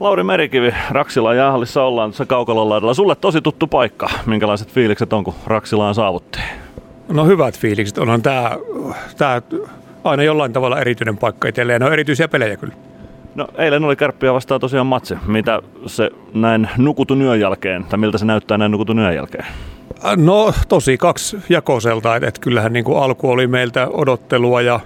Lauri Merikivi, Raksilan jäähallissa ollaan tässä Kaukalon laidalla. Sulle tosi tuttu paikka. Minkälaiset fiilikset on, kun Raksilaan saavuttiin? No hyvät fiilikset. Onhan tämä, tämä aina jollain tavalla erityinen paikka itselleen. Ja ne on erityisiä pelejä kyllä. No eilen oli kärppiä vastaan tosiaan matsi. Mitä se näin nukutun yön jälkeen, tai miltä se näyttää näin nukutun yön jälkeen? No tosi kaksi jakoselta, että et kyllähän niin kuin alku oli meiltä odottelua ja,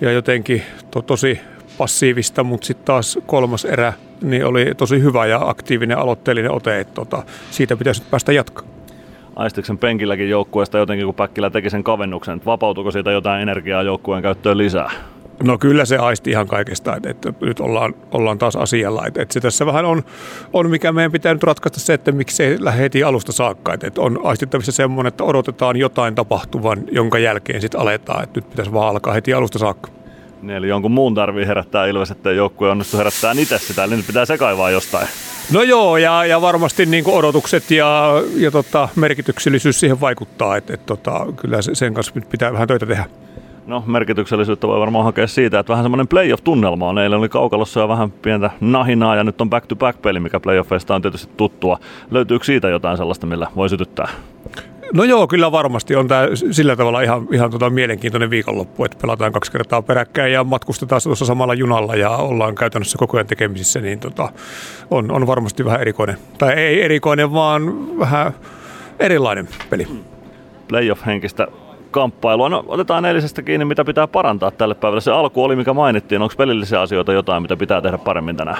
ja jotenkin to, tosi passiivista, mutta sitten taas kolmas erä niin oli tosi hyvä ja aktiivinen aloitteellinen ote, että tota, siitä pitäisi nyt päästä jatkaa. Aistiksen penkilläkin joukkueesta jotenkin, kun Päkkilä teki sen kavennuksen, että vapautuiko siitä jotain energiaa joukkueen käyttöön lisää? No kyllä se aisti ihan kaikesta, että, että nyt ollaan, ollaan taas asialla. Että, että se tässä vähän on, on, mikä meidän pitää nyt ratkaista se, että miksi lähde heti alusta saakka. Että, että on aistittavissa semmoinen, että odotetaan jotain tapahtuvan, jonka jälkeen sitten aletaan. Että nyt pitäisi vaan alkaa heti alusta saakka. Niin, eli jonkun muun tarvii herättää Ilves, että joukkue onnistu herättää itse sitä, eli nyt pitää se kaivaa jostain. No joo, ja, ja varmasti niin kuin odotukset ja, ja tota, merkityksellisyys siihen vaikuttaa, että et, tota, kyllä sen kanssa pitää vähän töitä tehdä. No merkityksellisyyttä voi varmaan hakea siitä, että vähän semmoinen playoff-tunnelma on. Eilen oli kaukalossa jo vähän pientä nahinaa ja nyt on back-to-back-peli, mikä playoffeista on tietysti tuttua. Löytyykö siitä jotain sellaista, millä voi sytyttää? No joo, kyllä varmasti on tämä sillä tavalla ihan, ihan tota mielenkiintoinen viikonloppu, että pelataan kaksi kertaa peräkkäin ja matkustetaan tuossa samalla junalla ja ollaan käytännössä koko ajan tekemisissä, niin tota, on, on varmasti vähän erikoinen. Tai ei erikoinen, vaan vähän erilainen peli. Playoff-henkistä kamppailua. No, otetaan eilisestä kiinni, mitä pitää parantaa tälle päivälle. Se alku oli, mikä mainittiin. Onko pelillisiä asioita jotain, mitä pitää tehdä paremmin tänään?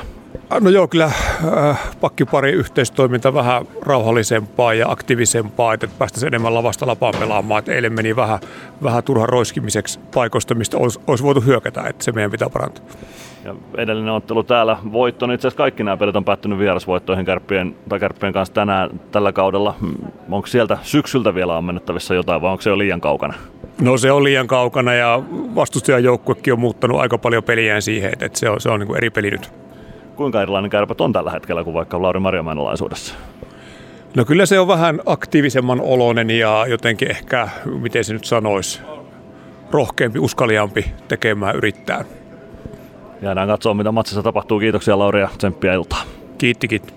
No joo, kyllä äh, pakkipari yhteistoiminta vähän rauhallisempaa ja aktiivisempaa, että päästäisiin enemmän lavasta lapaan pelaamaan. Että eilen meni vähän, vähän turhan roiskimiseksi paikoista, mistä olisi, olisi voitu hyökätä, että se meidän pitää parantaa. Ja edellinen ottelu täällä voitto, niin itse asiassa kaikki nämä pelit on päättynyt vierasvoittoihin kärppien, tai kärppien kanssa tänään tällä kaudella. Onko sieltä syksyltä vielä ammennettavissa jotain vai onko se jo liian kaukana? No se on liian kaukana ja vastustajan joukkuekin on muuttanut aika paljon peliään siihen, että se on, se on niin kuin eri peli nyt. Kuinka erilainen kärpät on tällä hetkellä kuin vaikka Lauri Marjamäen alaisuudessa? No kyllä se on vähän aktiivisemman oloinen ja jotenkin ehkä, miten se nyt sanoisi, rohkeampi, uskaliampi tekemään yrittää. Jäädään katsoa, mitä matsissa tapahtuu. Kiitoksia Lauri ja tsemppiä iltaa. Kiitti, kiitti.